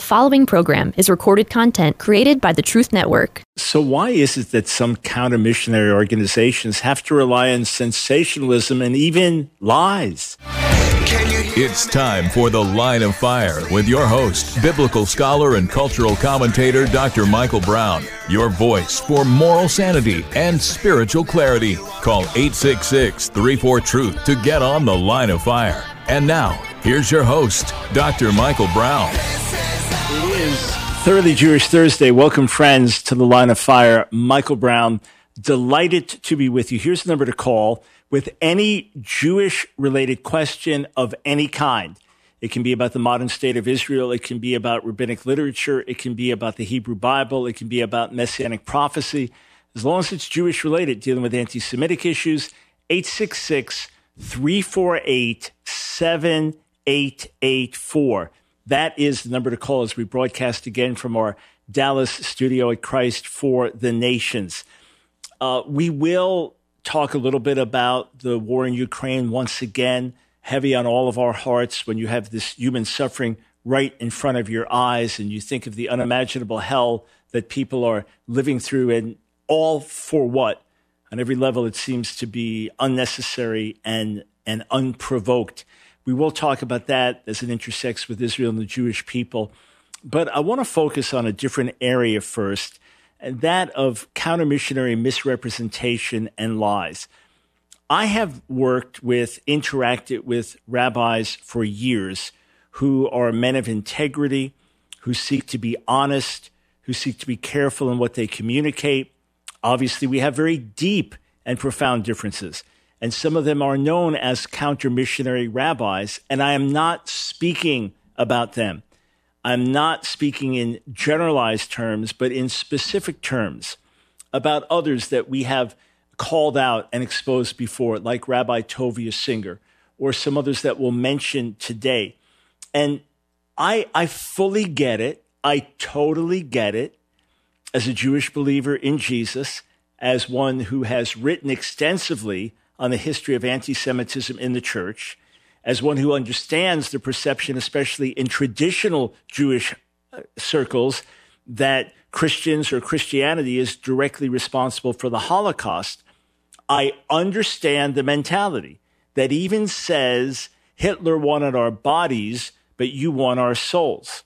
The following program is recorded content created by the Truth Network. So, why is it that some counter missionary organizations have to rely on sensationalism and even lies? It's time for The Line of Fire with your host, biblical scholar and cultural commentator Dr. Michael Brown. Your voice for moral sanity and spiritual clarity. Call 866 34 Truth to get on The Line of Fire. And now, here's your host, Dr. Michael Brown. It is Thoroughly Jewish Thursday. Welcome, friends, to The Line of Fire. Michael Brown, delighted to be with you. Here's the number to call with any Jewish related question of any kind. It can be about the modern state of Israel. It can be about rabbinic literature. It can be about the Hebrew Bible. It can be about messianic prophecy. As long as it's Jewish related, dealing with anti Semitic issues, 866 348 7884. That is the number to call as we broadcast again from our Dallas studio at Christ for the Nations. Uh, we will talk a little bit about the war in Ukraine once again, heavy on all of our hearts when you have this human suffering right in front of your eyes and you think of the unimaginable hell that people are living through and all for what? On every level, it seems to be unnecessary and, and unprovoked. We will talk about that as it intersects with Israel and the Jewish people. But I want to focus on a different area first and that of counter missionary misrepresentation and lies. I have worked with, interacted with rabbis for years who are men of integrity, who seek to be honest, who seek to be careful in what they communicate. Obviously, we have very deep and profound differences, and some of them are known as counter missionary rabbis, and I am not speaking about them. I'm not speaking in generalized terms, but in specific terms about others that we have called out and exposed before, like Rabbi Tovia Singer, or some others that we'll mention today. And I, I fully get it. I totally get it as a Jewish believer in Jesus, as one who has written extensively on the history of anti Semitism in the church as one who understands the perception, especially in traditional Jewish uh, circles, that Christians or Christianity is directly responsible for the Holocaust, I understand the mentality that even says Hitler wanted our bodies, but you want our souls.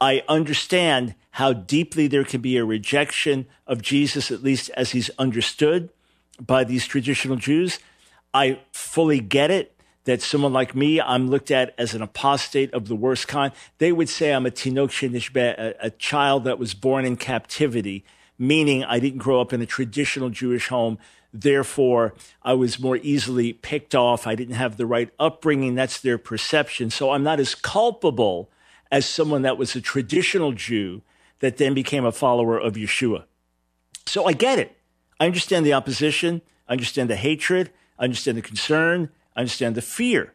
I understand how deeply there can be a rejection of Jesus, at least as he's understood by these traditional Jews. I fully get it that someone like me, I'm looked at as an apostate of the worst kind. They would say I'm a tinok a, a child that was born in captivity, meaning I didn't grow up in a traditional Jewish home. Therefore, I was more easily picked off. I didn't have the right upbringing. That's their perception. So I'm not as culpable as someone that was a traditional Jew that then became a follower of Yeshua. So I get it. I understand the opposition. I understand the hatred. I understand the concern. I understand the fear.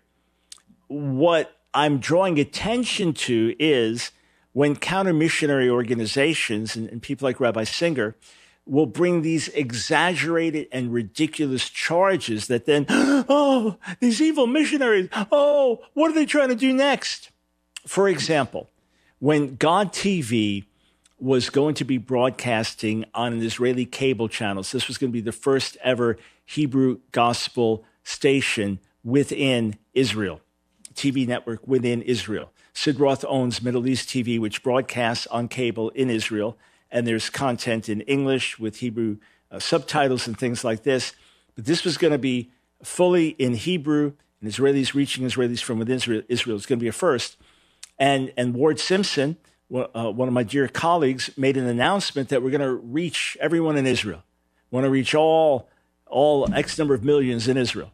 What I'm drawing attention to is when counter missionary organizations and, and, people like Rabbi Singer will bring these exaggerated and ridiculous charges that then, oh, these evil missionaries, oh, what are they trying to do next? For example, when God TV was going to be broadcasting on an Israeli cable channel. So this was going to be the first ever Hebrew gospel station within Israel, TV network within Israel. Sid Roth owns Middle East TV, which broadcasts on cable in Israel, and there's content in English with Hebrew uh, subtitles and things like this. But this was going to be fully in Hebrew, and Israelis reaching Israelis from within Israel, Israel is going to be a first. And, and Ward Simpson, uh, one of my dear colleagues, made an announcement that we're going to reach everyone in Israel. We want to reach all all X number of millions in Israel.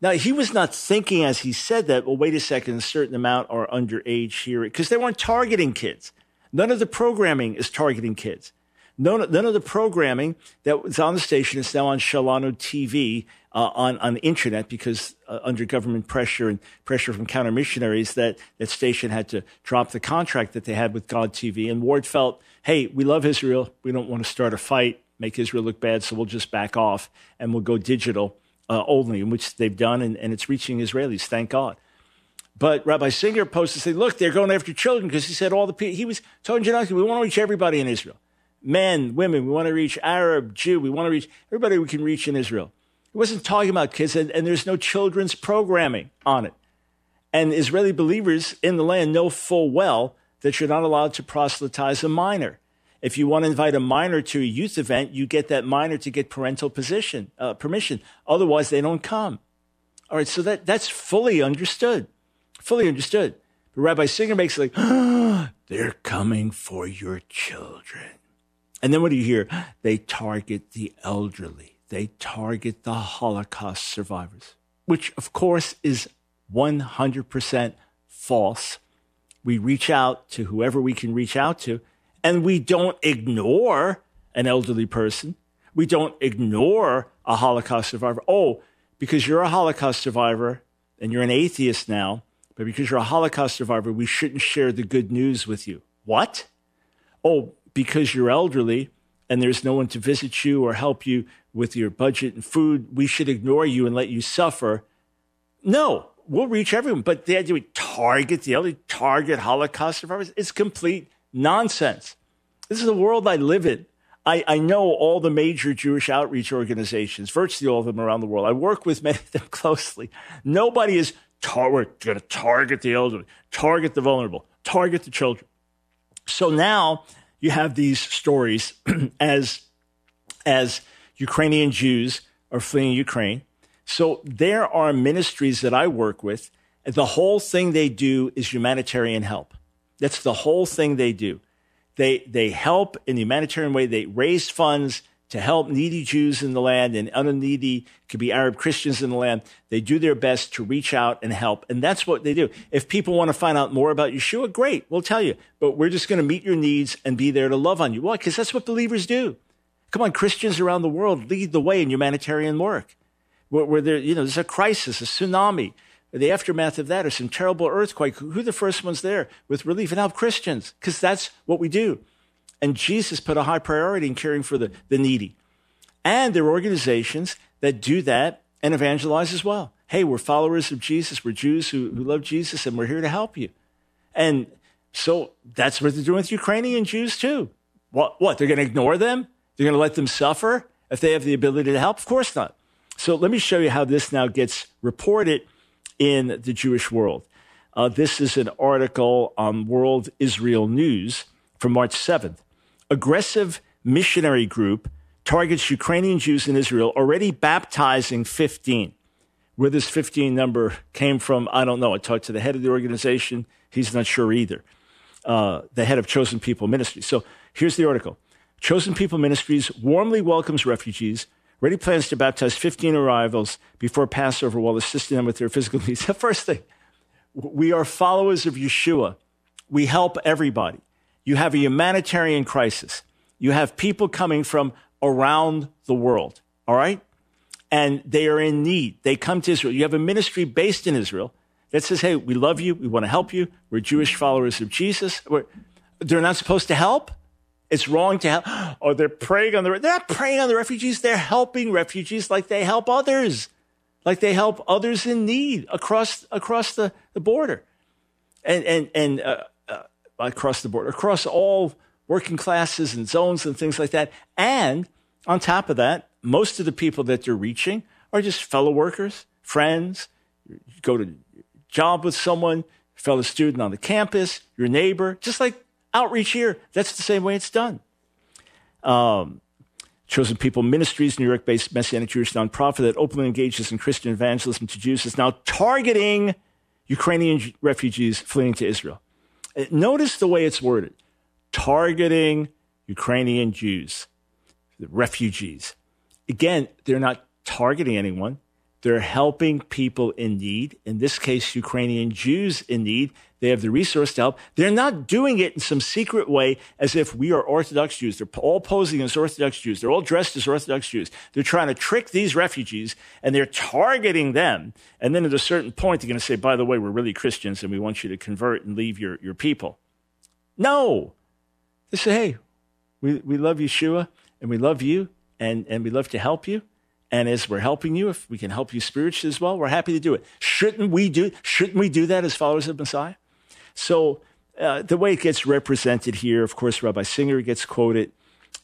Now, he was not thinking as he said that, well, wait a second, a certain amount are underage here, because they weren't targeting kids. None of the programming is targeting kids. None, none of the programming that was on the station is now on Shelanu TV uh, on, on the internet because uh, under government pressure and pressure from counter missionaries that that station had to drop the contract that they had with God TV. And Ward felt, hey, we love Israel. We don't want to start a fight make Israel look bad, so we'll just back off and we'll go digital uh, only, which they've done, and, and it's reaching Israelis, thank God. But Rabbi Singer posted, say, look, they're going after children because he said all the people, he was telling Janaki, we want to reach everybody in Israel. Men, women, we want to reach Arab, Jew, we want to reach everybody we can reach in Israel. He wasn't talking about kids, and, and there's no children's programming on it. And Israeli believers in the land know full well that you're not allowed to proselytize a minor. If you want to invite a minor to a youth event, you get that minor to get parental position, uh, permission. Otherwise, they don't come. All right, so that, that's fully understood. Fully understood. But Rabbi Singer makes it like, they're coming for your children. And then what do you hear? They target the elderly. They target the Holocaust survivors, which of course is 100% false. We reach out to whoever we can reach out to, and we don't ignore an elderly person. We don't ignore a Holocaust survivor. Oh, because you're a Holocaust survivor and you're an atheist now, but because you're a Holocaust survivor, we shouldn't share the good news with you. What? Oh, because you're elderly and there's no one to visit you or help you with your budget and food, we should ignore you and let you suffer. No, we'll reach everyone. But the idea we target the elderly, target Holocaust survivors, it's complete nonsense. This is the world I live in. I, I, know all the major Jewish outreach organizations, virtually all of them around the world. I work with many of them closely. Nobody is tar- we're going to target the elderly, target the vulnerable, target the children. So now you have these stories as as Ukrainian Jews are fleeing Ukraine. So there are ministries that I work with. The whole thing they do is humanitarian help. That's the whole thing they do. They, they help in the humanitarian way. They raise funds to help needy Jews in the land and needy could be Arab Christians in the land. They do their best to reach out and help. And that's what they do. If people want to find out more about Yeshua, great. We'll tell you, but we're just going to meet your needs and be there to love on you. Why? Because that's what believers do. Come on, Christians around the world lead the way in humanitarian work. Where, where there, you know, there's a crisis, a tsunami, the aftermath of that, or some terrible earthquake. Who are the first ones there with relief? And help Christians, because that's what we do. And Jesus put a high priority in caring for the, the needy. And there are organizations that do that and evangelize as well. Hey, we're followers of Jesus. We're Jews who, who love Jesus, and we're here to help you. And so that's what they're doing with Ukrainian Jews too. What? What? They're going to ignore them? They're going to let them suffer if they have the ability to help? Of course not. So let me show you how this now gets reported in the Jewish world. Uh, this is an article on World Israel News from March 7th aggressive missionary group targets Ukrainian Jews in Israel, already baptizing 15. Where this 15 number came from, I don't know. I talked to the head of the organization. He's not sure either. Uh, the head of Chosen People Ministries. So here's the article Chosen People Ministries warmly welcomes refugees, ready plans to baptize 15 arrivals before Passover while assisting them with their physical needs. The first thing, we are followers of Yeshua. We help everybody. You have a humanitarian crisis. You have people coming from around the world, all right? And they are in need. They come to Israel. You have a ministry based in Israel that says, hey, we love you. We want to help you. We're Jewish followers of Jesus. We're, they're not supposed to help. It's wrong to help. Or they're preying on the, they're not preying on the refugees. They're helping refugees like they help others, like they help others in need across, across the, the border. And, and, and, uh, across the board, across all working classes and zones and things like that. And on top of that, most of the people that they're reaching are just fellow workers, friends. You go to job with someone, fellow student on the campus, your neighbor, just like outreach here. That's the same way it's done. Um, Chosen People Ministries, New York based Messianic Jewish nonprofit that openly engages in Christian evangelism to Jews, is now targeting Ukrainian refugees fleeing to Israel. Notice the way it's worded targeting Ukrainian Jews, refugees. Again, they're not targeting anyone. They're helping people in need. In this case, Ukrainian Jews in need. They have the resource to help. They're not doing it in some secret way as if we are Orthodox Jews. They're all posing as Orthodox Jews. They're all dressed as Orthodox Jews. They're trying to trick these refugees and they're targeting them. And then at a certain point, they're going to say, by the way, we're really Christians and we want you to convert and leave your, your people. No. They say, hey, we, we love Yeshua and we love you and, and we love to help you And as we're helping you, if we can help you spiritually as well, we're happy to do it. Shouldn't we do, shouldn't we do that as followers of Messiah? So uh, the way it gets represented here, of course, Rabbi Singer gets quoted.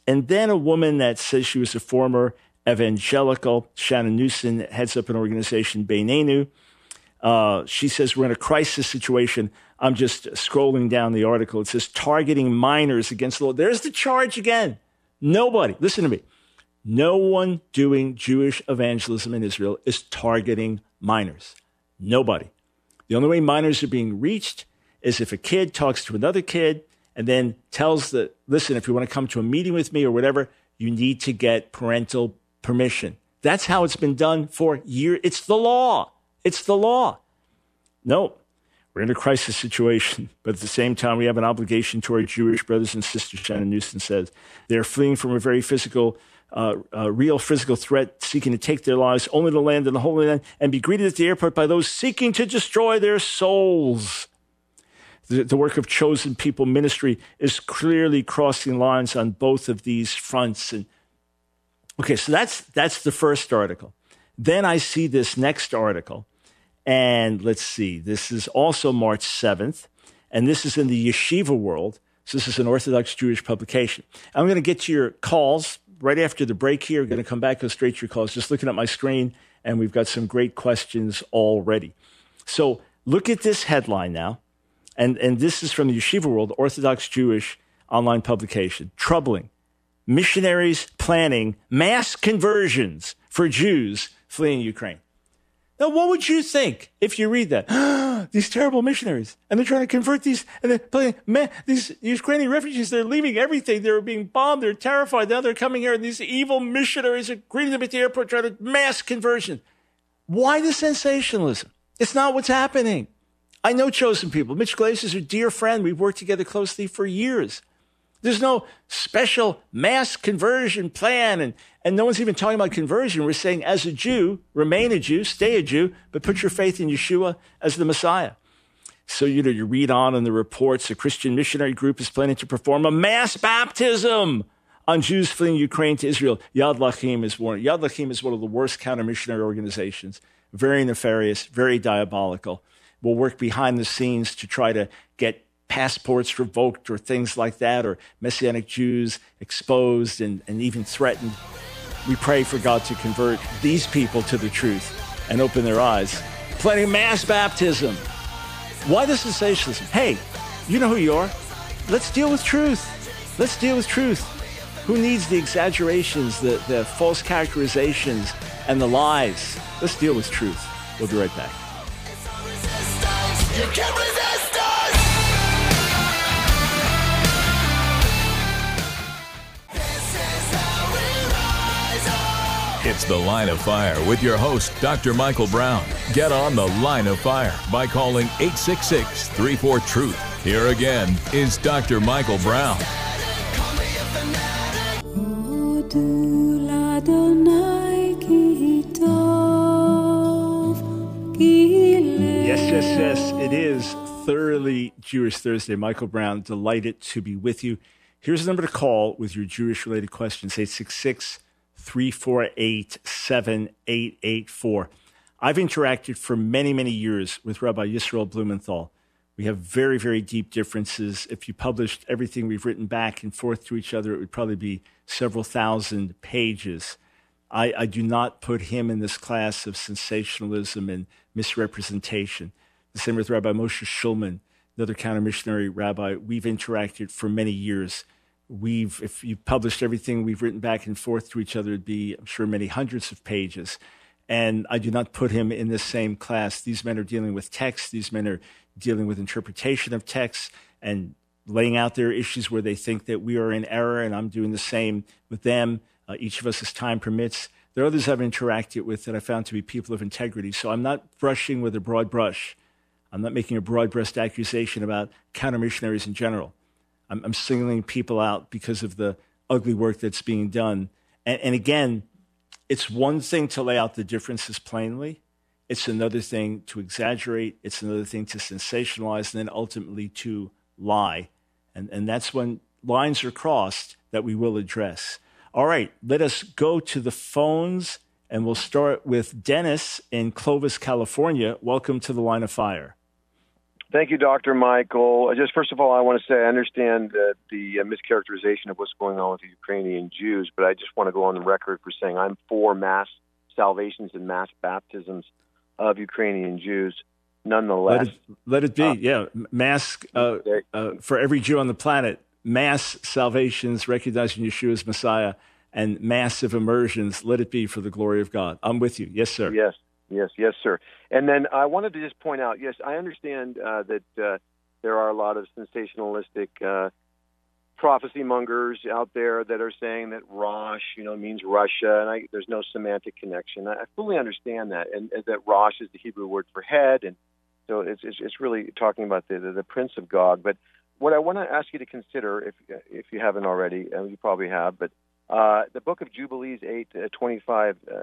And then a woman that says she was a former evangelical, Shannon Nuszen, heads up an organization, Beineinu. Uh, she says, We're in a crisis situation. I'm just scrolling down the article. It says, targeting minors against the law. There's the charge again. Nobody, listen to me. No one doing Jewish evangelism in Israel is targeting minors. Nobody. The only way minors are being reached is if a kid talks to another kid and then tells the, listen, if you want to come to a meeting with me or whatever, you need to get parental permission. That's how it's been done for years. It's the law. It's the law. No, we're in a crisis situation, but at the same time, we have an obligation to our Jewish brothers and sisters, Shannon Nuszen says. They're fleeing from a very physical uh, a real physical threat seeking to take their lives, only to land in the Holy Land and be greeted at the airport by those seeking to destroy their souls. The, the work of chosen people ministry is clearly crossing lines on both of these fronts. And okay, so that's that's the first article. Then I see this next article, and let's see, this is also March seventh, and this is in the Yeshiva World. So this is an Orthodox Jewish publication. I'm going to get to your calls right after the break here. We're going to come back, go straight to your calls. Just looking at my screen, and we've got some great questions already. So look at this headline now. And, and this is from the Yeshiva World, Orthodox Jewish online publication. Troubling. Missionaries planning mass conversions for Jews fleeing Ukraine. Now, what would you think if you read that? these terrible missionaries, and they're trying to convert these, and they're playing, man, these Ukrainian refugees, they're leaving everything. They're being bombed. They're terrified. Now they're coming here, and these evil missionaries are greeting them at the airport, trying to mass conversion. Why the sensationalism? It's not what's happening. I know chosen people. Mitch Glaser is a dear friend. We've worked together closely for years. There's no special mass conversion plan, and, and no one's even talking about conversion. We're saying, as a Jew, remain a Jew, stay a Jew, but put your faith in Yeshua as the Messiah. So, you know, you read on in the reports, a Christian missionary group is planning to perform a mass baptism on Jews fleeing Ukraine to Israel. Yad L'Achim is one. Yad L'Achim is one of the worst counter missionary organizations. Very nefarious, very diabolical. Will work behind the scenes to try to get passports revoked or things like that, or Messianic Jews exposed and, and even threatened. We pray for God to convert these people to the truth and open their eyes. Planning mass baptism. Why the sensationalism? Hey, you know who you are. Let's deal with truth. Let's deal with truth. Who needs the exaggerations, the, the false characterizations, and the lies? Let's deal with truth. We'll be right back. It's The Line of Fire with your host, Dr. Michael Brown. Get on The Line of Fire by calling 866 34 Truth. Here again is Dr. Michael Brown. Yes, yes, yes. It is thoroughly Jewish Thursday. Michael Brown, delighted to be with you. Here's the number to call with your Jewish related questions 866 348 7884. I've interacted for many, many years with Rabbi Yisrael Blumenthal. We have very, very deep differences. If you published everything we've written back and forth to each other, it would probably be several thousand pages. I, I do not put him in this class of sensationalism and misrepresentation. The same with Rabbi Moshe Shulman, another counter missionary rabbi. We've interacted for many years. We've if you published everything we've written back and forth to each other. It'd be i'm sure many hundreds of pages. And i do not put him in the same class. These men are dealing with text these men are dealing with interpretation of text and laying out their issues where they think that we are in error and i'm doing the same with them. Uh, each of us as time permits there are others i've interacted with that i found to be people of integrity so i'm not brushing with a broad brush i'm not making a broad brushed accusation about counter missionaries in general I'm, I'm singling people out because of the ugly work that's being done. And, and again, it's one thing to lay out the differences plainly. It's another thing to exaggerate. It's another thing to sensationalize and then ultimately to lie. And, and that's when lines are crossed that we will address. All right, let us go to the phones And we'll start with Dennis in Clovis, California. Welcome to the line of fire. Thank you, Dr. Michael. Just first of all, I want to say I understand uh, the uh, mischaracterization of what's going on with the Ukrainian Jews, but I just want to go on the record for saying I'm for mass salvations and mass baptisms of Ukrainian Jews. Nonetheless, let it, let it be. Uh, yeah, mass uh, uh, for every Jew on the planet. Mass salvations, recognizing Yeshua as Messiah, and massive immersions. Let it be for the glory of God. I'm with you. Yes, sir. Yes, yes, yes, sir. And then I wanted to just point out. Yes, I understand uh, that uh, there are a lot of sensationalistic uh, prophecy mongers out there that are saying that Rosh, you know, means Russia, and I, there's no semantic connection. I fully understand that, and, and that Rosh is the Hebrew word for head, and so it's it's, it's really talking about the, the, the Prince of Gog. But what I want to ask you to consider, if if you haven't already, and you probably have, but uh, the book of Jubilees 8, uh, 25, uh,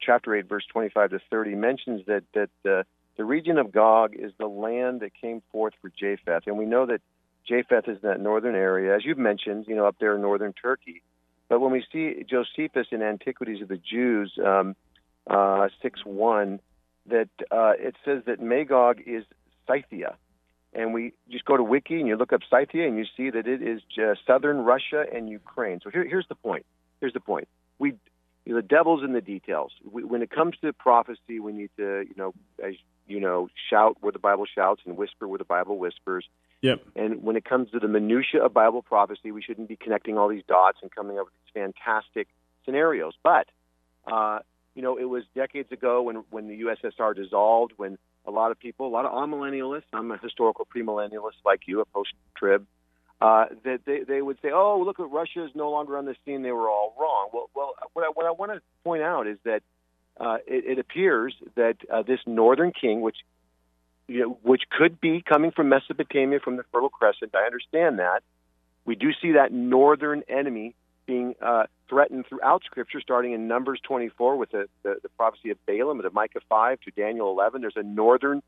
chapter 8, verse 25 to 30 mentions that that uh, the region of Gog is the land that came forth for Japheth, and we know that Japheth is in that northern area, as you've mentioned, you know, up there in northern Turkey. But when we see Josephus in Antiquities of the Jews, um, uh, 6 1, that uh, it says that Magog is Scythia. And we just go to Wiki and you look up Scythia and you see that it is southern Russia and Ukraine. So here, here's the point. Here's the point. We, you know, the devil's in the details. We, when it comes to prophecy, we need to, you know, as you know, shout where the Bible shouts and whisper where the Bible whispers. Yep. And when it comes to the minutia of Bible prophecy, we shouldn't be connecting all these dots and coming up with these fantastic scenarios. But uh, you know, it was decades ago when when the USSR dissolved, when a lot of people, a lot of millennialists. I'm a historical premillennialist like you, a post-trib, uh, that they, they would say, "Oh, look, Russia is no longer on the scene. They were all wrong." Well, well, what I, what I want to point out is that uh, it, it appears that uh, this northern king, which you know, which could be coming from Mesopotamia, from the Fertile Crescent. I understand that. We do see that northern enemy being uh, threatened throughout Scripture, starting in Numbers 24 with the, the, the prophecy of Balaam, to Micah 5 to Daniel 11. There's a northern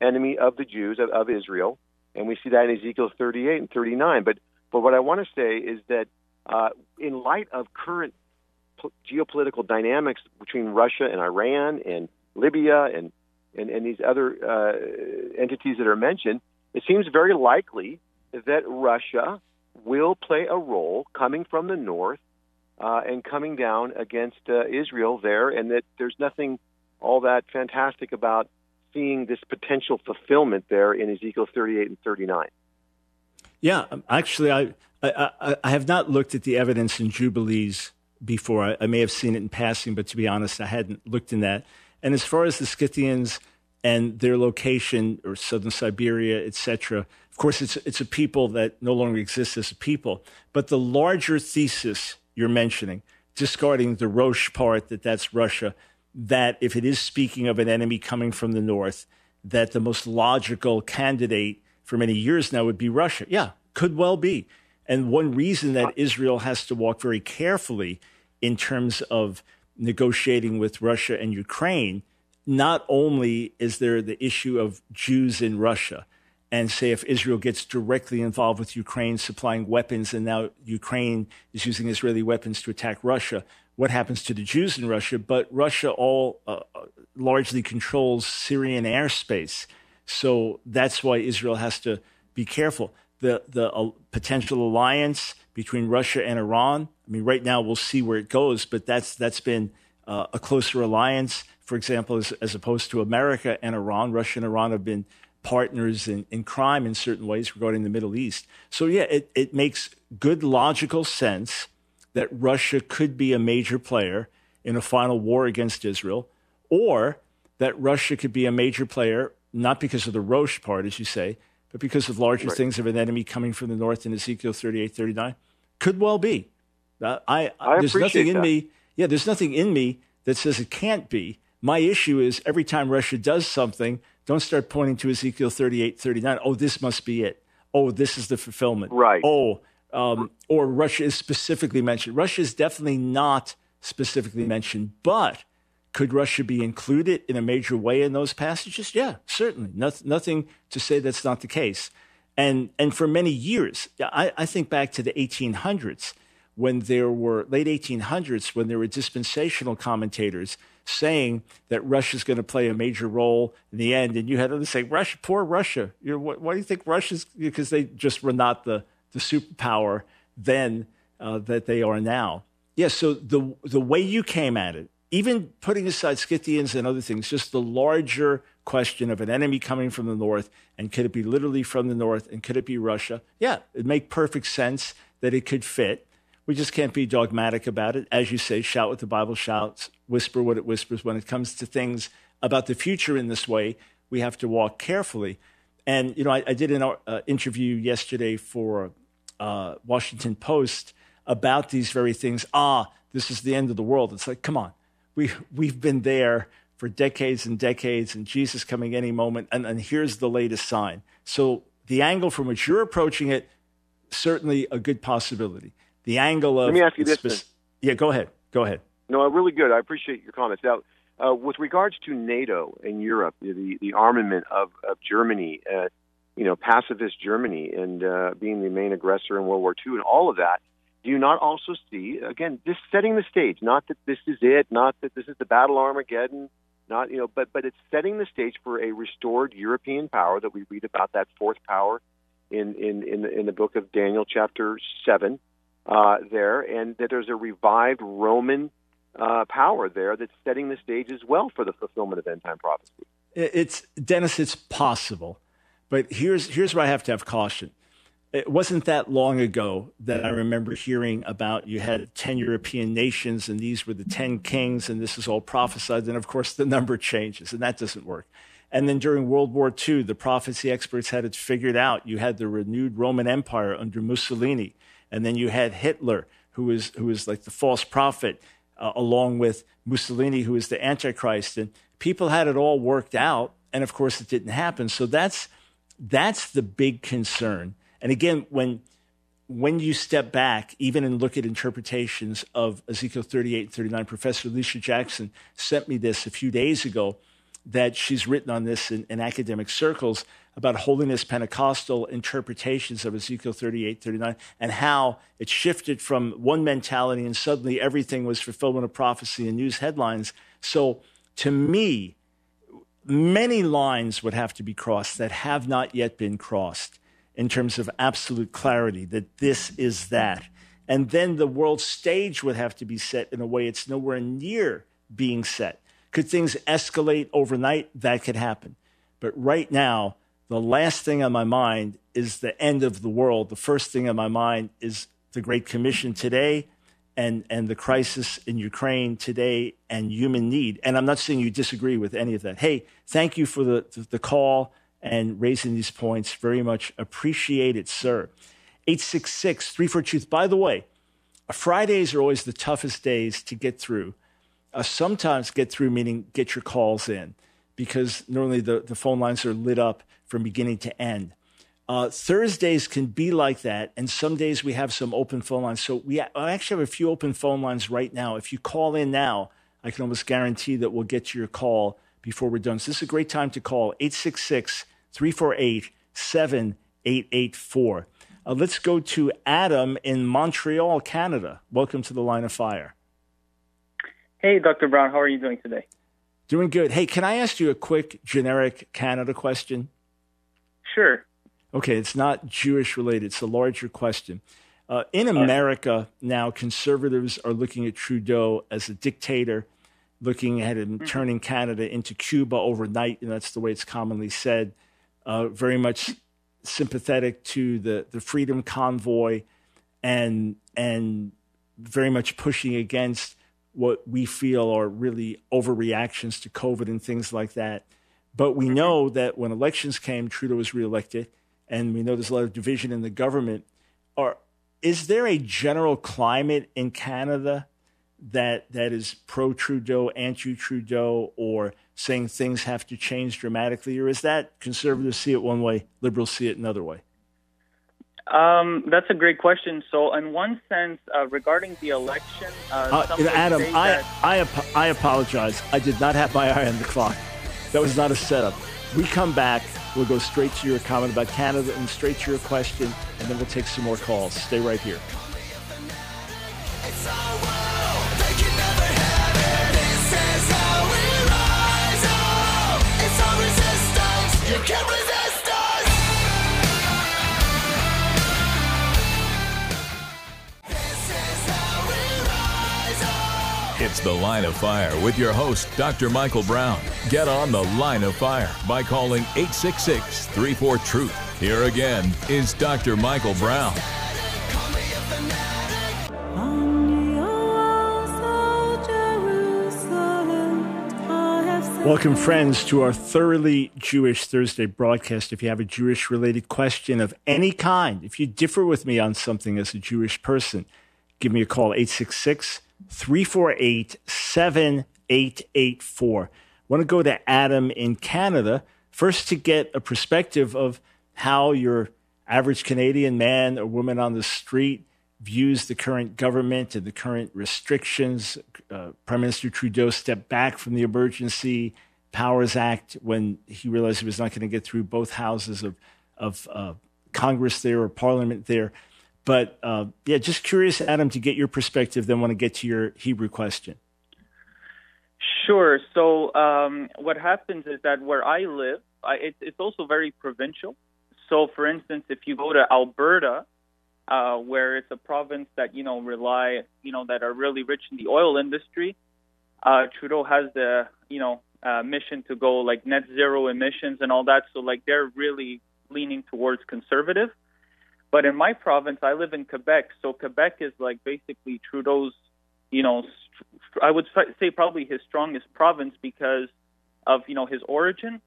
enemy of the Jews, of, of Israel, and we see that in Ezekiel 38 and 39. But, but what I want to say is that uh, in light of current geopolitical dynamics between Russia and Iran and Libya and and, and these other uh, entities that are mentioned, it seems very likely that Russia will play a role coming from the north uh, and coming down against uh, Israel there, and that there's nothing all that fantastic about seeing this potential fulfillment there in Ezekiel 38 and 39. Yeah, um, actually, I, I, I have not looked at the evidence in Jubilees before. I, I, may have seen it in passing, but to be honest, I hadn't looked in that. And as far as the Scythians and their location, or southern Siberia, etc., of course, it's it's a people that no longer exists as a people. But the larger thesis you're mentioning, discarding the Rosh part that that's Russia, that if it is speaking of an enemy coming from the north, that the most logical candidate for many years now would be Russia. Yeah, could well be. And one reason that Israel has to walk very carefully in terms of negotiating with Russia and Ukraine, not only is there the issue of Jews in Russia, and say if Israel gets directly involved with Ukraine supplying weapons and now Ukraine is using Israeli weapons to attack Russia, what happens to the Jews in Russia? But Russia all uh, largely controls Syrian airspace. So that's why Israel has to be careful. The, the uh, potential alliance between Russia and Iran, I mean, right now we'll see where it goes, but that's, that's been uh, a closer alliance, for example, as, as opposed to America and Iran. Russia and Iran have been partners in, in crime in certain ways regarding the Middle East. So, yeah, it, it makes good logical sense that Russia could be a major player in a final war against Israel, or that Russia could be a major player, not because of the Rosh part, as you say, but because of larger right. things of an enemy coming from the north in Ezekiel 38, 39. Could well be. Uh, I, I there's nothing in that. me. Yeah, there's nothing in me that says it can't be. My issue is every time Russia does something, don't start pointing to Ezekiel 38, 39. Oh, this must be it. Oh, this is the fulfillment. Right. Oh, um, or Russia is specifically mentioned. Russia is definitely not specifically mentioned, but could Russia be included in a major way in those passages? Yeah, certainly. Nothing, nothing to say that's not the case. And, and for many years, I, I think back to the 1800s when there were late 1800s when there were dispensational commentators saying that Russia's going to play a major role in the end, and you had others say, "Russia, poor Russia. You why, do you think Russia's?" Because they just were not the the superpower then uh, that they are now. Yeah. So the the way you came at it, even putting aside Scythians and other things, just the larger question of an enemy coming from the north, and could it be literally from the north, and could it be Russia? Yeah, it make perfect sense that it could fit. We just can't be dogmatic about it. As you say, shout what the Bible shouts, whisper what it whispers. When it comes to things about the future in this way, we have to walk carefully. And, you know, I, I did an uh, interview yesterday for uh, Washington Post about these very things. Ah, this is the end of the world. It's like, come on. We, we've been there for decades and decades, and Jesus coming any moment. And, and here's the latest sign. So the angle from which you're approaching it, certainly a good possibility the angle of. Let me ask you this. Spec- yeah, go ahead. Go ahead. No, really good. I appreciate your comments. Now, uh, with regards to NATO and Europe, the the armament of of Germany, uh, you know, pacifist Germany, and uh, being the main aggressor in World War II, and all of that. Do you not also see again this setting the stage? Not that this is it, not that this is the battle Armageddon, not you know, but but it's setting the stage for a restored European power that we read about that fourth power in in in, in the book of Daniel, chapter seven uh, there, and that there's a revived Roman uh, power there that's setting the stage as well for the fulfillment of end time prophecy. It's Dennis. It's possible, but here's here's where I have to have caution. It wasn't that long ago that I remember hearing about you had 10 European nations and these were the 10 kings and this is all prophesied. And of course, the number changes and that doesn't work. And then during World War II, the prophecy experts had it figured out. You had the renewed Roman Empire under Mussolini. And then you had Hitler, who was, who was like the false prophet, uh, along with Mussolini, who is the Antichrist. And people had it all worked out. And of course, it didn't happen. So that's, that's the big concern. And again, when, when you step back, even and look at interpretations of Ezekiel 38 and 39, Professor Alicia Jackson sent me this a few days ago that she's written on this in, in academic circles about holiness Pentecostal interpretations of Ezekiel 38, 39, and how it shifted from one mentality and suddenly everything was fulfillment of prophecy and news headlines. So to me, many lines would have to be crossed that have not yet been crossed in terms of absolute clarity that this is that. And then the world stage would have to be set in a way it's nowhere near being set. Could things escalate overnight? That could happen. But right now, the last thing on my mind is the end of the world. The first thing on my mind is the Great Commission today and, and the crisis in Ukraine today and human need. And I'm not saying you disagree with any of that. Hey, thank you for the, the call and raising these points. Very much appreciate it, sir. 866 34 Truth. By the way, Fridays are always the toughest days to get through. Uh, sometimes get through, meaning get your calls in, because normally the, the phone lines are lit up from beginning to end. Uh, Thursdays can be like that, and some days we have some open phone lines. So we I actually have a few open phone lines right now. If you call in now, I can almost guarantee that we'll get to your call before we're done. So this is a great time to call 866 348 7884. Uh, let's go to Adam in Montreal, Canada. Welcome to the line of fire. Hey, Dr. Brown, how are you doing today? Doing good. Hey, can I ask you a quick generic Canada question? Sure. Okay, it's not Jewish related, it's a larger question. Uh, in America now, conservatives are looking at Trudeau as a dictator, looking at him mm-hmm. turning Canada into Cuba overnight, and that's the way it's commonly said. Uh, very much sympathetic to the, the Freedom Convoy, and and very much pushing against what we feel are really overreactions to COVID and things like that. But we know that when elections came, Trudeau was reelected, and we know there's a lot of division in the government. Are, is there a general climate in Canada that that is pro Trudeau, anti Trudeau, or saying things have to change dramatically, or is that conservatives see it one way, liberals see it another way? Um, that's a great question. So, in one sense, uh, regarding the election, uh, uh, Adam, I, I, I apologize. I did not have my eye on the clock. That was not a setup. We come back. We'll go straight to your comment about Canada and straight to your question, and then we'll take some more calls. Stay right here. You can't resist It's The Line of Fire with your host, Dr. Michael Brown. Get on The Line of Fire by calling 866 34 Truth. Here again is Dr. Michael Brown. Welcome, friends, to our Thoroughly Jewish Thursday broadcast. If you have a Jewish related question of any kind, if you differ with me on something as a Jewish person, give me a call, 866 348 7884. I want to go to Adam in Canada first to get a perspective of how your average Canadian man or woman on the street views the current government and the current restrictions. Uh, Prime Minister Trudeau stepped back from the Emergency Powers Act when he realized he was not going to get through both houses of, of uh, Congress there or Parliament there. But uh, yeah, just curious, Adam, to get your perspective, then want to get to your Hebrew question. Sure. So um, what happens is that where I live, I, it, it's also very provincial. So, for instance, if you go to Alberta, uh, where it's a province that you know rely, you know, that are really rich in the oil industry, uh, Trudeau has the you know uh, mission to go like net zero emissions and all that. So, like, they're really leaning towards conservative. But in my province, I live in Quebec, so Quebec is like basically Trudeau's, you know, I would say probably his strongest province because of you know his origin,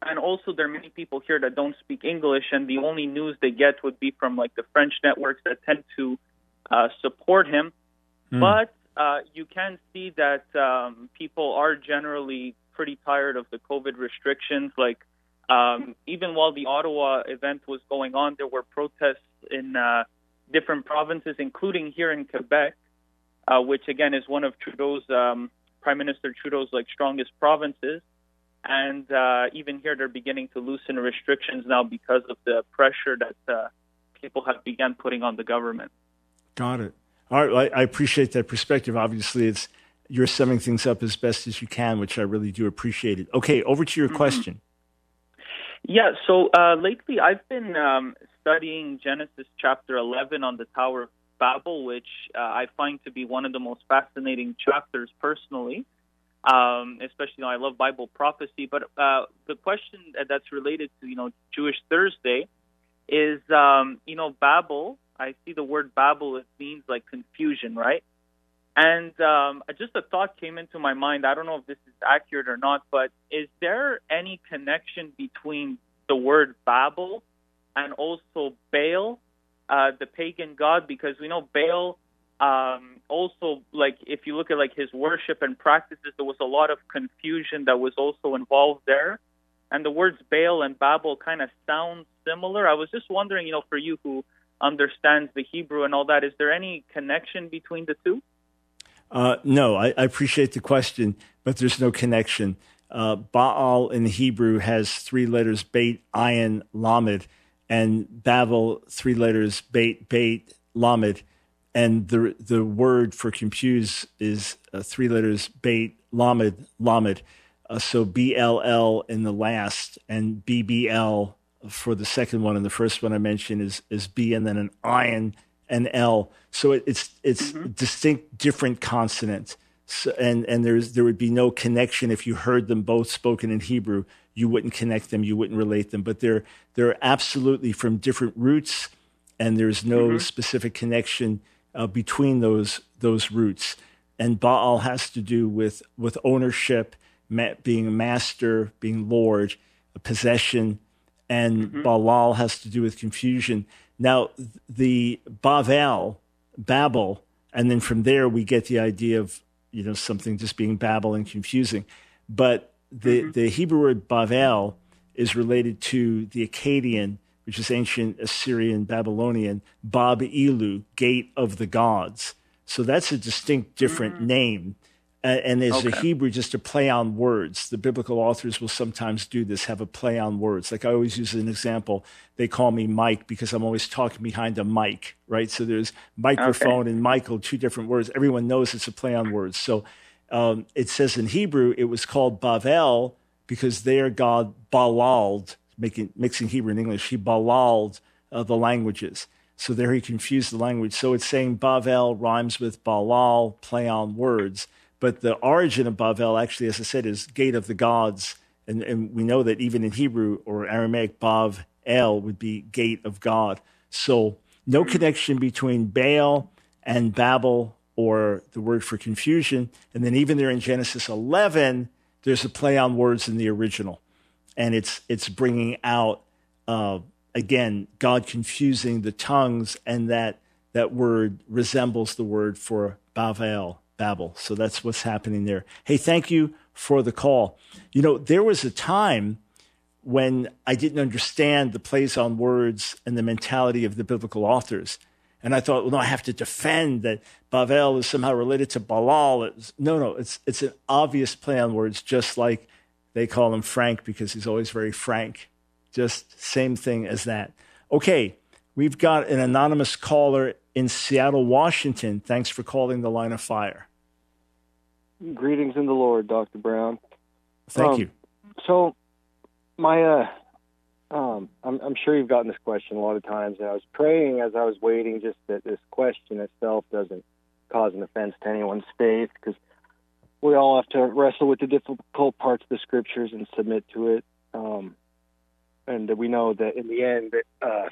and also there are many people here that don't speak English, and the only news they get would be from like the French networks that tend to uh, support him. Mm. But uh, you can see that um, people are generally pretty tired of the COVID restrictions, like um, even while the Ottawa event was going on, there were protests in uh, different provinces, including here in Quebec, uh, which again is one of Trudeau's um, Prime Minister Trudeau's like strongest provinces. And uh, even here, they're beginning to loosen restrictions now because of the pressure that uh, people have begun putting on the government. Got it. All right, I appreciate that perspective. Obviously, it's you're summing things up as best as you can, which I really do appreciate it. Okay, over to your mm-hmm. question. Yeah, so uh, lately I've been um, studying Genesis chapter 11 on the Tower of Babel, which uh, I find to be one of the most fascinating chapters personally. Um, especially, you know, I love Bible prophecy. But uh, the question that's related to, you know, Jewish Thursday is, um, you know, Babel. I see the word Babel. It means like confusion, right? And um, just a thought came into my mind. I don't know if this is accurate or not, but is there any connection between the word Babel and also Baal, uh, the pagan god? Because we know Baal um, also, like, if you look at like his worship and practices, there was a lot of confusion that was also involved there. And the words Baal and Babel kind of sound similar. I was just wondering, you know, for you who understands the Hebrew and all that, is there any connection between the two? Uh, no, I, I, appreciate the question, but there's no connection. Uh, Baal in Hebrew has three letters, Beit, Ayin, Lamed, and Babel, three letters, Beit, Beit, Lamed. And the, the word for confuse is uh, three letters, Beit, Lamed, Lamed. Uh, so BLL in the last, and BBL for the second one. And the first one I mentioned is, is B, and then an Ayin and L. So it, it's it's mm-hmm. distinct, different consonants. So, and and there's there would be no connection if you heard them both spoken in Hebrew. You wouldn't connect them. You wouldn't relate them. But they're they're absolutely from different roots, and there's no mm-hmm. specific connection uh, between those those roots. And Baal has to do with with ownership, ma- being master, being lord, a possession, and mm-hmm. Balal has to do with confusion. Now, the Bavel, Babel, and then from there we get the idea of you know something just being Babel and confusing. But the mm-hmm. the Hebrew word Bavel is related to the Akkadian, which is ancient Assyrian Babylonian, Bab Ilu, gate of the gods. So that's a distinct different mm-hmm. name and there's okay. a Hebrew just a play on words. The biblical authors will sometimes do this, have a play on words. Like I always use an example. They call me Mike because I'm always talking behind a mic, right? So there's microphone okay. and Michael, two different words. Everyone knows it's a play on words. So um, it says in Hebrew, it was called Bavel because there God balaled, making, mixing Hebrew and English, he balaled uh, the languages. So there he confused the language. So it's saying Bavel rhymes with Balal, play on words. But the origin of Bavel, actually, as I said, is gate of the gods. And, and we know that even in Hebrew or Aramaic, Bav El would be gate of God. So no connection between Baal and Babel or the word for confusion. And then even there in Genesis 11, there's a play on words in the original. And it's, it's bringing out, uh, again, God confusing the tongues and that, that word resembles the word for Bavel, Babel. So that's what's happening there. Hey, thank you for the call. You know, there was a time when I didn't understand the plays on words and the mentality of the biblical authors. And I thought, well, no, I have to defend that Bavel is somehow related to Balal. It's, no, no, it's, it's an obvious play on words, just like they call him Frank because he's always very frank. Just same thing as that. Okay, we've got an anonymous caller in Seattle, Washington. Thanks for calling the line of fire. Greetings in the Lord, Dr. Brown. Thank um, you. So, my, uh, um, I'm, I'm sure you've gotten this question a lot of times, and I was praying as I was waiting just that this question itself doesn't cause an offense to anyone's faith, because we all have to wrestle with the difficult parts of the scriptures and submit to it. Um, and we know that in the end, uh,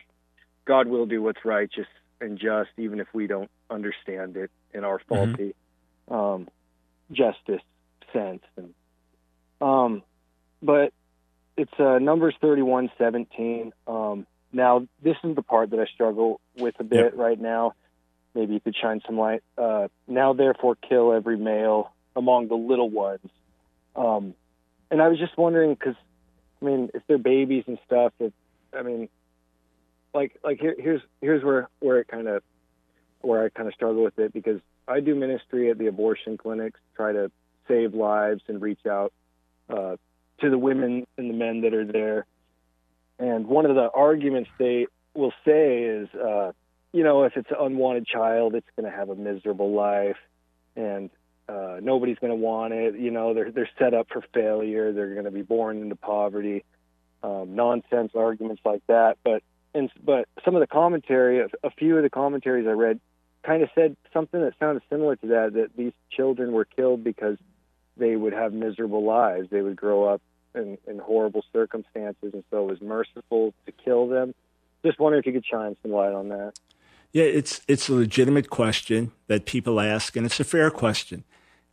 God will do what's righteous and just, even if we don't understand it in our mm-hmm. faulty mm-hmm. um, justice sense. And um, but it's uh, Numbers thirty-one seventeen. Um, now, this is the part that I struggle with a bit yep. right now. Maybe you could shine some light. Uh, now, therefore, kill every male among the little ones. Um, and I was just wondering because I mean, if they're babies and stuff, it, I mean, like like here, here's here's where where it kind of where I kind of struggle with it because I do ministry at the abortion clinics, try to save lives and reach out uh, to the women and the men that are there. And one of the arguments they will say is, uh, you know, if it's an unwanted child, it's going to have a miserable life, and uh, nobody's going to want it. You know, they're they're set up for failure. They're going to be born into poverty. Um, nonsense arguments like that. But and but some of the commentary, a few of the commentaries I read, kind of said something that sounded similar to that. That these children were killed because they would have miserable lives. They would grow up in, in horrible circumstances, and so it was merciful to kill them. Just wondering if you could shine some light on that. Yeah, it's it's a legitimate question that people ask, and it's a fair question.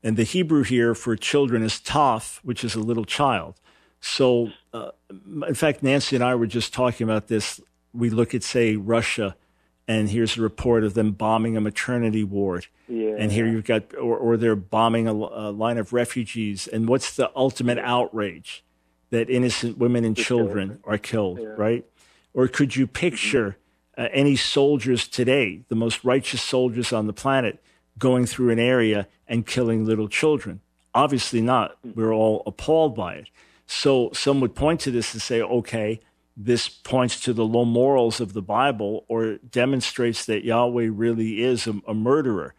And the Hebrew here for children is taf, which is a little child. So, uh, in fact, Nancy and I were just talking about this. We look at, say, Russia, and here's a report of them bombing a maternity ward. Yeah. And here you've got, or, or they're bombing a, a, line of refugees. And what's the ultimate outrage? That innocent women and children are killed, yeah. right? Or could you picture uh, any soldiers today, the most righteous soldiers on the planet, going through an area and killing little children. Obviously not. We're all appalled by it. So some would point to this and say, okay, this points to the low morals of the Bible or demonstrates that Yahweh really is a, a murderer.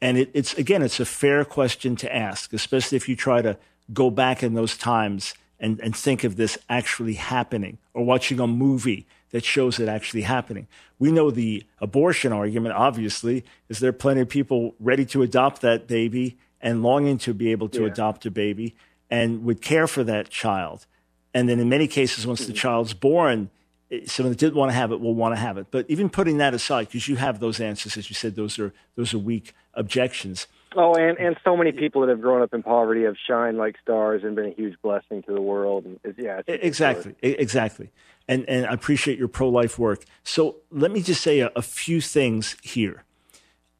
And it, it's, again, it's a fair question to ask, especially if you try to go back in those times and, and think of this actually happening or watching a movie that shows it actually happening. We know the abortion argument, obviously, is there plenty of people ready to adopt that baby and longing to be able to yeah. adopt a baby and would care for that child. And then in many cases, once the child's born, eh, someone that didn't want to have it will want to have it. But even putting that aside, because you have those answers, as you said, those are those are weak objections. Oh, and and so many people that have grown up in poverty have shined like stars and been a huge blessing to the world. And it's, yeah, it's exactly, exactly and, and I appreciate your pro life work. So let me just say a, a few things here.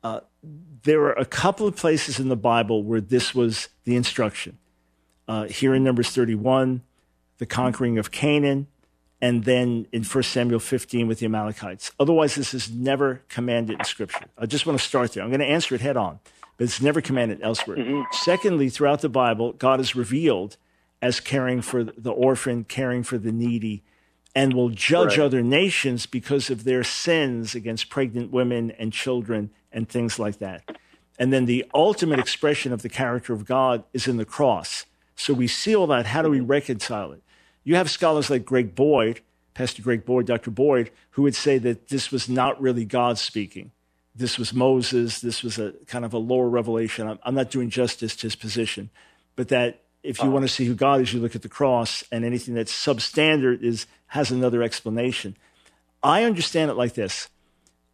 Uh, there are a couple of places in the Bible where this was the instruction. Uh, here in Numbers 31, the conquering of Canaan, and then in 1 Samuel 15 with the Amalekites. Otherwise, this is never commanded in Scripture. I just want to start there. I'm going to answer it head on, but it's never commanded elsewhere. Mm-hmm. Secondly, throughout the Bible, God is revealed as caring for the orphan, caring for the needy, and will judge right. other nations because of their sins against pregnant women and children and things like that. And then the ultimate expression of the character of God is in the cross. So we see all that. How do we reconcile it? You have scholars like Greg Boyd, Pastor Greg Boyd, Dr. Boyd, who would say that this was not really God speaking. This was Moses. This was a kind of a lower revelation. I'm, I'm not doing justice to his position, but that if you uh-huh. want to see who God is, you look at the cross, and anything that's substandard is has another explanation. I understand it like this: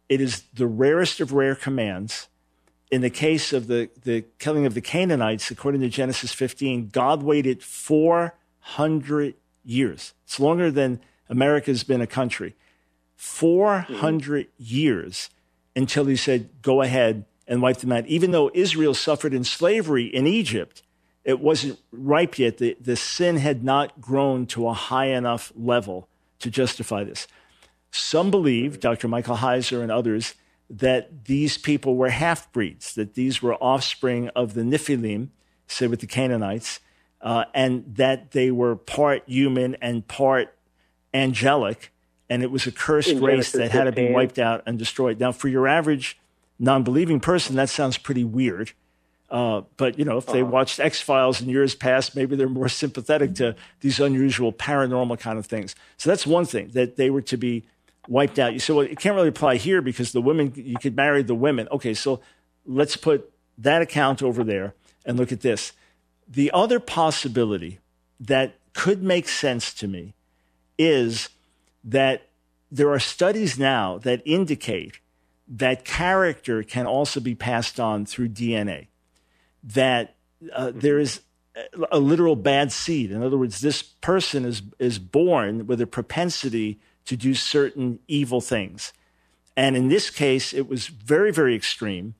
it is the rarest of rare commands. In the case of the, the killing of the Canaanites, according to Genesis 15, God waited 400 years. It's longer than America's been a country. 400 mm-hmm. years until he said, go ahead and wipe them out. Even though Israel suffered in slavery in Egypt, it wasn't ripe yet. The, the sin had not grown to a high enough level to justify this. Some believe, Dr. Michael Heiser and others, that these people were half breeds, that these were offspring of the Nephilim, say with the Canaanites, uh, and that they were part human and part angelic, and it was a cursed In race Genesis that had to be wiped out and destroyed. Now, for your average non believing person, that sounds pretty weird. Uh, but you know, if they uh-huh. watched X Files in years past, maybe they're more sympathetic to these unusual paranormal kind of things. So that's one thing that they were to be wiped out. You say, well, it can't really apply here because the women you could marry the women. Okay, so let's put that account over there and look at this. The other possibility that could make sense to me is that there are studies now that indicate that character can also be passed on through DNA that uh, there is a literal bad seed. In other words, this person is, is born with a propensity to do certain evil things. And in this case, it was very, very extreme.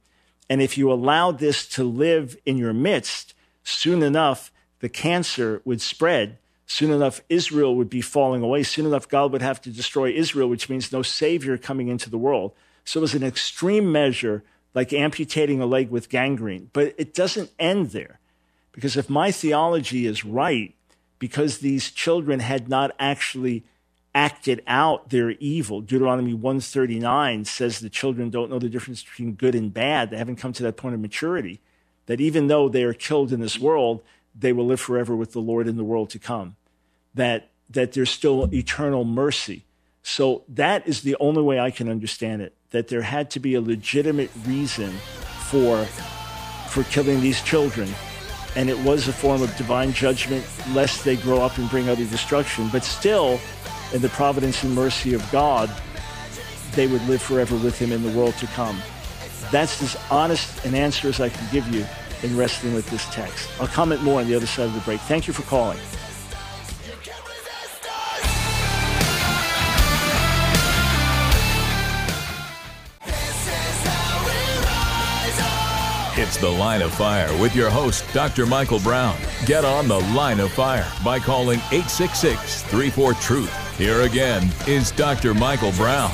And if you allow this to live in your midst, soon enough, the cancer would spread. Soon enough, Israel would be falling away. Soon enough, God would have to destroy Israel, which means no savior coming into the world. So it was an extreme measure like amputating a leg with gangrene. But it doesn't end there. Because if my theology is right, because these children had not actually acted out their evil, Deuteronomy 139 says the children don't know the difference between good and bad. They haven't come to that point of maturity. That even though they are killed in this world, they will live forever with the Lord in the world to come. That, that there's still eternal mercy. So that is the only way I can understand it that there had to be a legitimate reason for, for killing these children. And it was a form of divine judgment, lest they grow up and bring other destruction. But still, in the providence and mercy of God, they would live forever with him in the world to come. That's as honest an answer as I can give you in wrestling with this text. I'll comment more on the other side of the break. Thank you for calling. It's The Line of Fire with your host, Dr. Michael Brown. Get on The Line of Fire by calling 866 34 Truth. Here again is Dr. Michael Brown.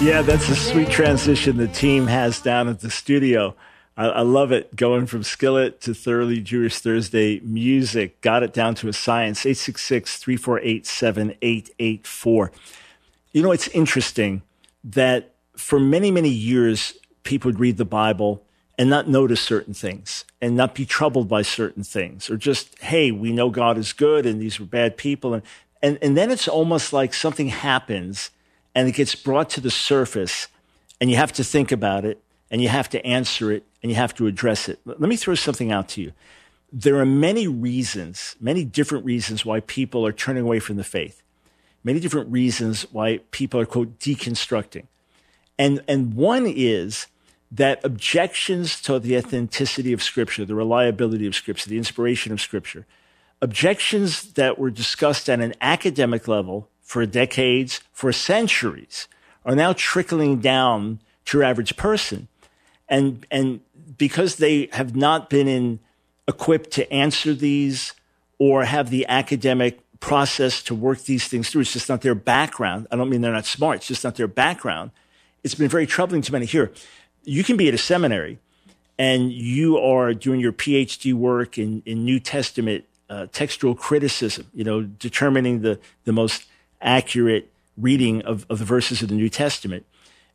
Yeah, that's a sweet transition the team has down at the studio. I, I, love it going from Skillet to Thoroughly Jewish Thursday music. Got it down to a science. 866 348 7884. You know, it's interesting that for many, many years, people would read the Bible and not notice certain things and not be troubled by certain things or just, hey, we know God is good and these were bad people. And, and, and then it's almost like something happens and it gets brought to the surface and you have to think about it and you have to answer it and you have to address it. Let me throw something out to you. There are many reasons, many different reasons why people are turning away from the faith many different reasons why people are, quote, deconstructing. And, and one is that objections to the authenticity of Scripture, the reliability of Scripture, the inspiration of Scripture, objections that were discussed at an academic level for decades, for centuries, are now trickling down to your average person. And, and because they have not been in, equipped to answer these or have the academic process to work these things through. It's just not their background. I don't mean they're not smart. It's just not their background. It's been very troubling to many here. You can be at a seminary and you are doing your PhD work in, in New Testament uh, textual criticism, you know, determining the, the most accurate reading of, of the verses of the New Testament.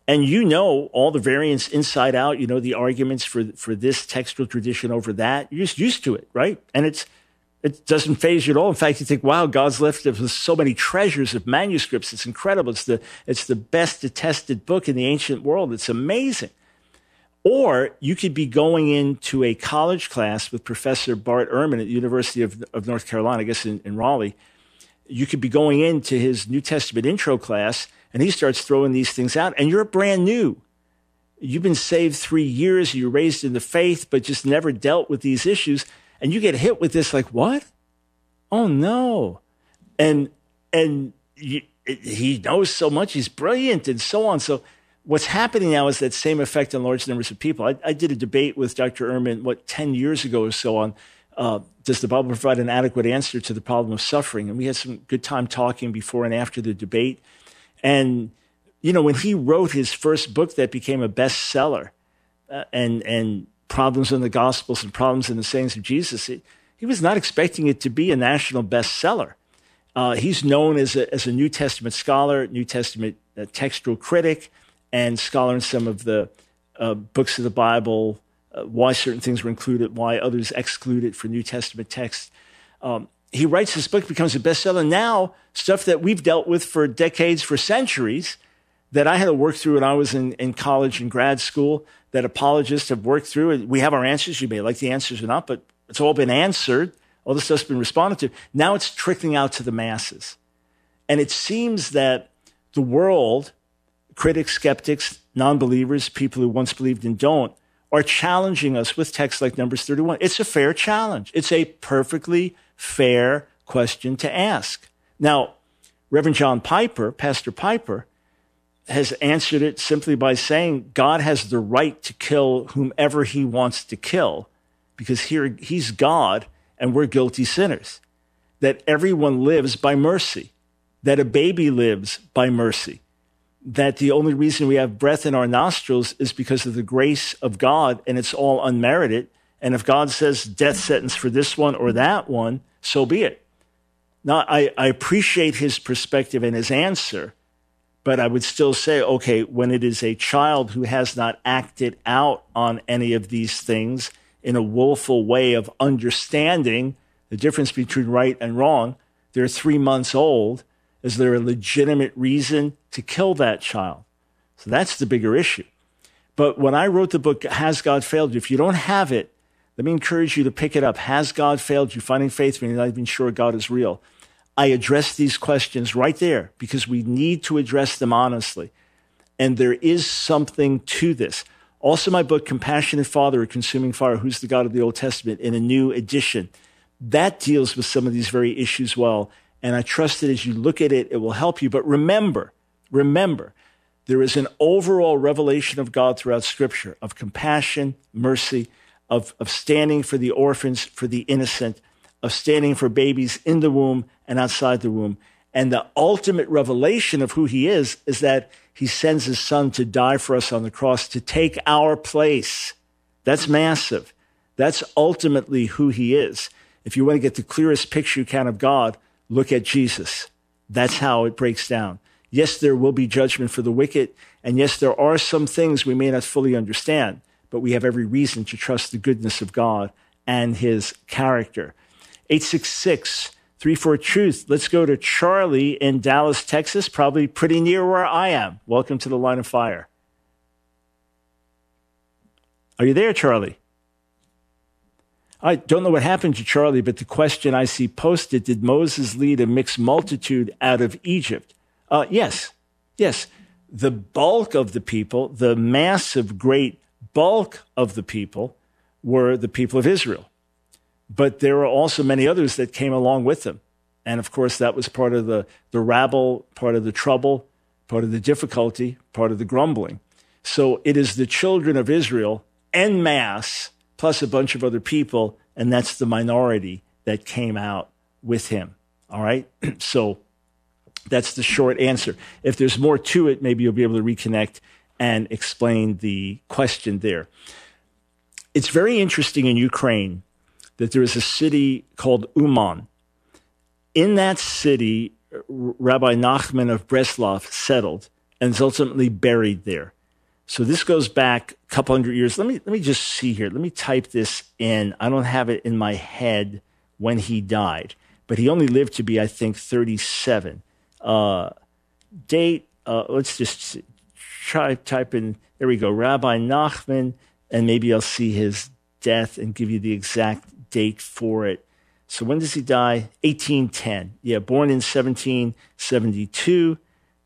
and you know all the variants inside out. You know the arguments for for this textual tradition over that. You're just used to it, right? And it's it doesn't phase you at all. In fact, you think, "Wow, God's left us with so many treasures of manuscripts. It's incredible. It's the it's the best attested book in the ancient world. It's amazing." Or you could be going into a college class with Professor Bart Ehrman at the University of, of North Carolina, I guess in, in Raleigh. You could be going into his New Testament intro class and he starts throwing these things out, and you're brand new. You've been saved three years, you're raised in the faith, but just never dealt with these issues. And you get hit with this, like, what? Oh no. And, and you, he knows so much, he's brilliant, and so on. So, what's happening now is that same effect on large numbers of people. I, I did a debate with Dr. Ehrman, what, 10 years ago or so on uh, does the Bible provide an adequate answer to the problem of suffering? And we had some good time talking before and after the debate. And, you know, when he wrote his first book that became a bestseller uh, and, and Problems in the Gospels and Problems in the Sayings of Jesus, he, he was not expecting it to be a national bestseller. Uh, he's known as a, as a New Testament scholar, New Testament uh, textual critic, and scholar in some of the uh, books of the Bible, uh, why certain things were included, why others excluded for New Testament texts. Um, he writes this book, becomes a bestseller. Now, stuff that we've dealt with for decades, for centuries, that I had to work through when I was in, in college and grad school, that apologists have worked through. We have our answers. You may like the answers or not, but it's all been answered. All this stuff's been responded to. Now it's trickling out to the masses. And it seems that the world, critics, skeptics, non believers, people who once believed and don't, are challenging us with texts like Numbers 31. It's a fair challenge. It's a perfectly fair question to ask. Now, Reverend John Piper, Pastor Piper, has answered it simply by saying God has the right to kill whomever he wants to kill because here he's God and we're guilty sinners. That everyone lives by mercy, that a baby lives by mercy, that the only reason we have breath in our nostrils is because of the grace of God and it's all unmerited, and if God says death sentence for this one or that one, so be it. Now, I, I appreciate his perspective and his answer, but I would still say, okay, when it is a child who has not acted out on any of these things in a willful way of understanding the difference between right and wrong, they're three months old. Is there a legitimate reason to kill that child? So that's the bigger issue. But when I wrote the book, Has God Failed You? If you don't have it, let me encourage you to pick it up. Has God failed you? Finding faith when you're not even sure God is real. I address these questions right there because we need to address them honestly. And there is something to this. Also, my book, Compassionate Father, A Consuming Fire, Who's the God of the Old Testament, in a new edition, that deals with some of these very issues well. And I trust that as you look at it, it will help you. But remember, remember, there is an overall revelation of God throughout Scripture of compassion, mercy, of, of standing for the orphans, for the innocent, of standing for babies in the womb and outside the womb. And the ultimate revelation of who he is is that he sends his son to die for us on the cross to take our place. That's massive. That's ultimately who he is. If you want to get the clearest picture you can of God, look at Jesus. That's how it breaks down. Yes, there will be judgment for the wicked. And yes, there are some things we may not fully understand but we have every reason to trust the goodness of God and his character. 866 34 Truth. Let's go to Charlie in Dallas, Texas, probably pretty near where I am. Welcome to the line of fire. Are you there, Charlie? I don't know what happened to Charlie, but the question I see posted Did Moses lead a mixed multitude out of Egypt? Uh, yes, yes. The bulk of the people, the massive, great bulk of the people were the people of Israel. But there were also many others that came along with them. And of course, that was part of the, the rabble, part of the trouble, part of the difficulty, part of the grumbling. So it is the children of Israel en masse, plus a bunch of other people, and that's the minority that came out with him. All right? so that's the short answer. If there's more to it, maybe you'll be able to reconnect and explain the question there. It's very interesting in Ukraine that there is a city called Uman. In that city, Rabbi Nachman of Breslov settled and is ultimately buried there. So this goes back a couple hundred years. Let me let me just see here. Let me type this in. I don't have it in my head when he died, but he only lived to be, I think, 37. Uh, date. Uh, let's just try type in. There we go. Rabbi Nachman, and maybe I'll see his death and give you the exact date for it. So when does he die? 1810. Yeah, born in 1772,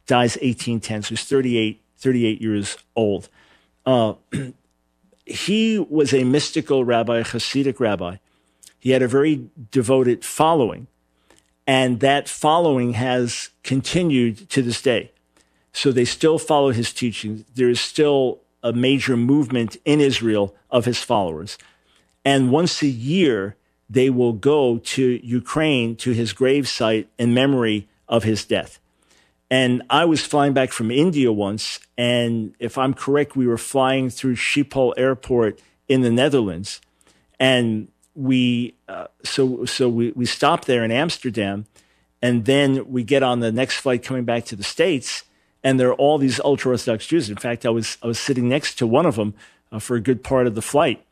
dies 1810. So he's 38 38 years old. Uh, he was a mystical rabbi, a Hasidic rabbi. He had a very devoted following, and that following has continued to this day. So they still follow his teachings. There is still a major movement in Israel of his followers. And once a year, they will go to Ukraine to his gravesite in memory of his death. And I was flying back from India once, and if I'm correct, we were flying through Schiphol Airport in the Netherlands, and we uh, so so we we stopped there in Amsterdam, and then we get on the next flight coming back to the states, and there are all these ultra Orthodox Jews. In fact, I was I was sitting next to one of them uh, for a good part of the flight,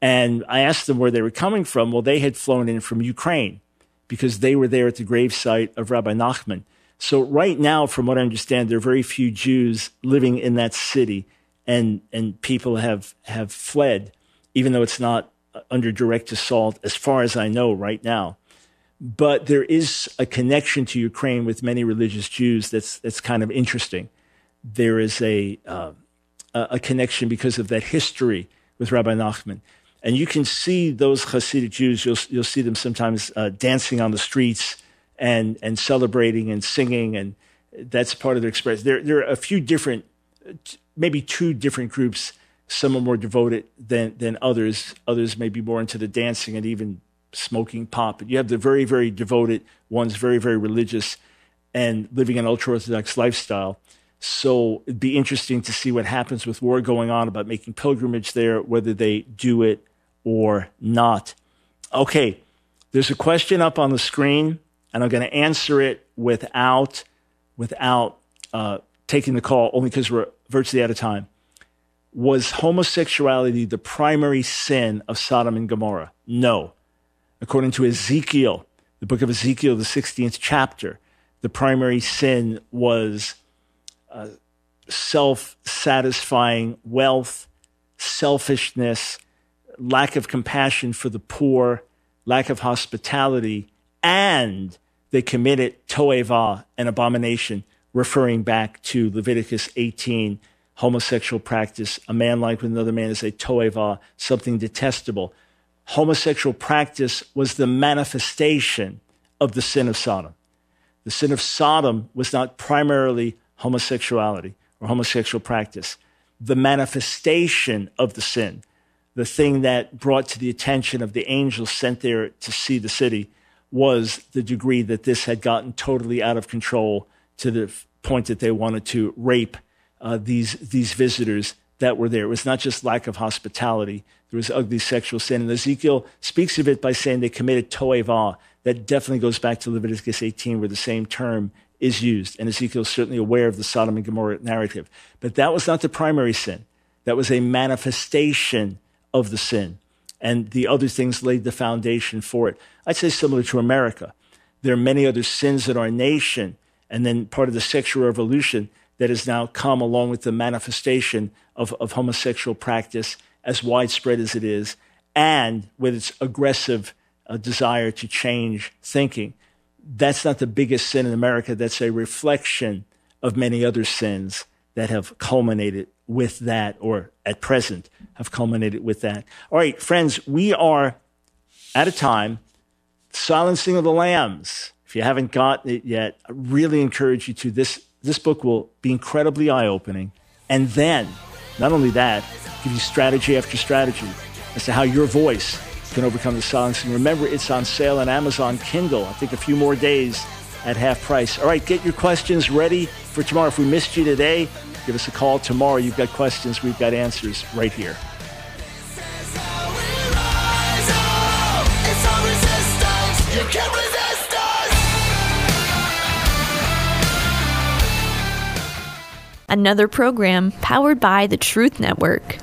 and I asked them where they were coming from. Well, they had flown in from Ukraine because they were there at the gravesite of Rabbi Nachman. So right now, from what I understand, there are very few Jews living in that city, and and people have have fled, even though it's not under direct assault, as far as I know right now. But there is a connection to Ukraine with many religious Jews that's that's kind of interesting. There is a uh, a connection because of that history with Rabbi Nachman. And you can see those Hasidic Jews, you'll, you'll see them sometimes uh, dancing on the streets and and celebrating and singing, and that's part of their express. There there are a few different, maybe two different groups. Some are more devoted than than others. Others may be more into the dancing and even smoking pot. You have the very very devoted ones, very very religious, and living an ultra orthodox lifestyle. So it'd be interesting to see what happens with war going on about making pilgrimage there, whether they do it or not. Okay, there's a question up on the screen and I'm going to answer it without without uh, taking the call, only because we're virtually out of time. Was homosexuality the primary sin of Sodom and Gomorrah? No. According to Ezekiel, the book of Ezekiel, the 16th chapter, the primary sin was uh, self satisfying wealth, selfishness, lack of compassion for the poor, lack of hospitality, and they committed toeva, an abomination, referring back to Leviticus 18, homosexual practice. A man like with another man is a toeva, something detestable. Homosexual practice was the manifestation of the sin of Sodom. The sin of Sodom was not primarily homosexuality or homosexual practice. The manifestation of the sin, the thing that brought to the attention of the angels sent there to see the city, was the degree that this had gotten totally out of control to the point that they wanted to rape uh, these these visitors that were there. It was not just lack of hospitality; there was ugly sexual sin. And Ezekiel speaks of it by saying they committed toeva. That definitely goes back to Leviticus 18, where the same term is used. And Ezekiel is certainly aware of the Sodom and Gomorrah narrative. But that was not the primary sin. That was a manifestation of the sin and the other things laid the foundation for it. I'd say similar to America. There are many other sins in our nation, and then part of the sexual revolution that has now come along with the manifestation of, of homosexual practice, as widespread as it is, and with its aggressive uh, desire to change thinking. That's not the biggest sin in America. That's a reflection of many other sins that have culminated with that, or at present have culminated with that. All right, friends, we are at a time. Silencing of the Lambs. If you haven't gotten it yet, I really encourage you to. This this book will be incredibly eye opening, and then not only that, give you strategy after strategy as to how your voice can overcome the silencing. Remember, it's on sale on Amazon Kindle. I think a few more days at half price. All right, get your questions ready for tomorrow. If we missed you today, Give us a call tomorrow. You've got questions, we've got answers right here. Another program powered by the Truth Network.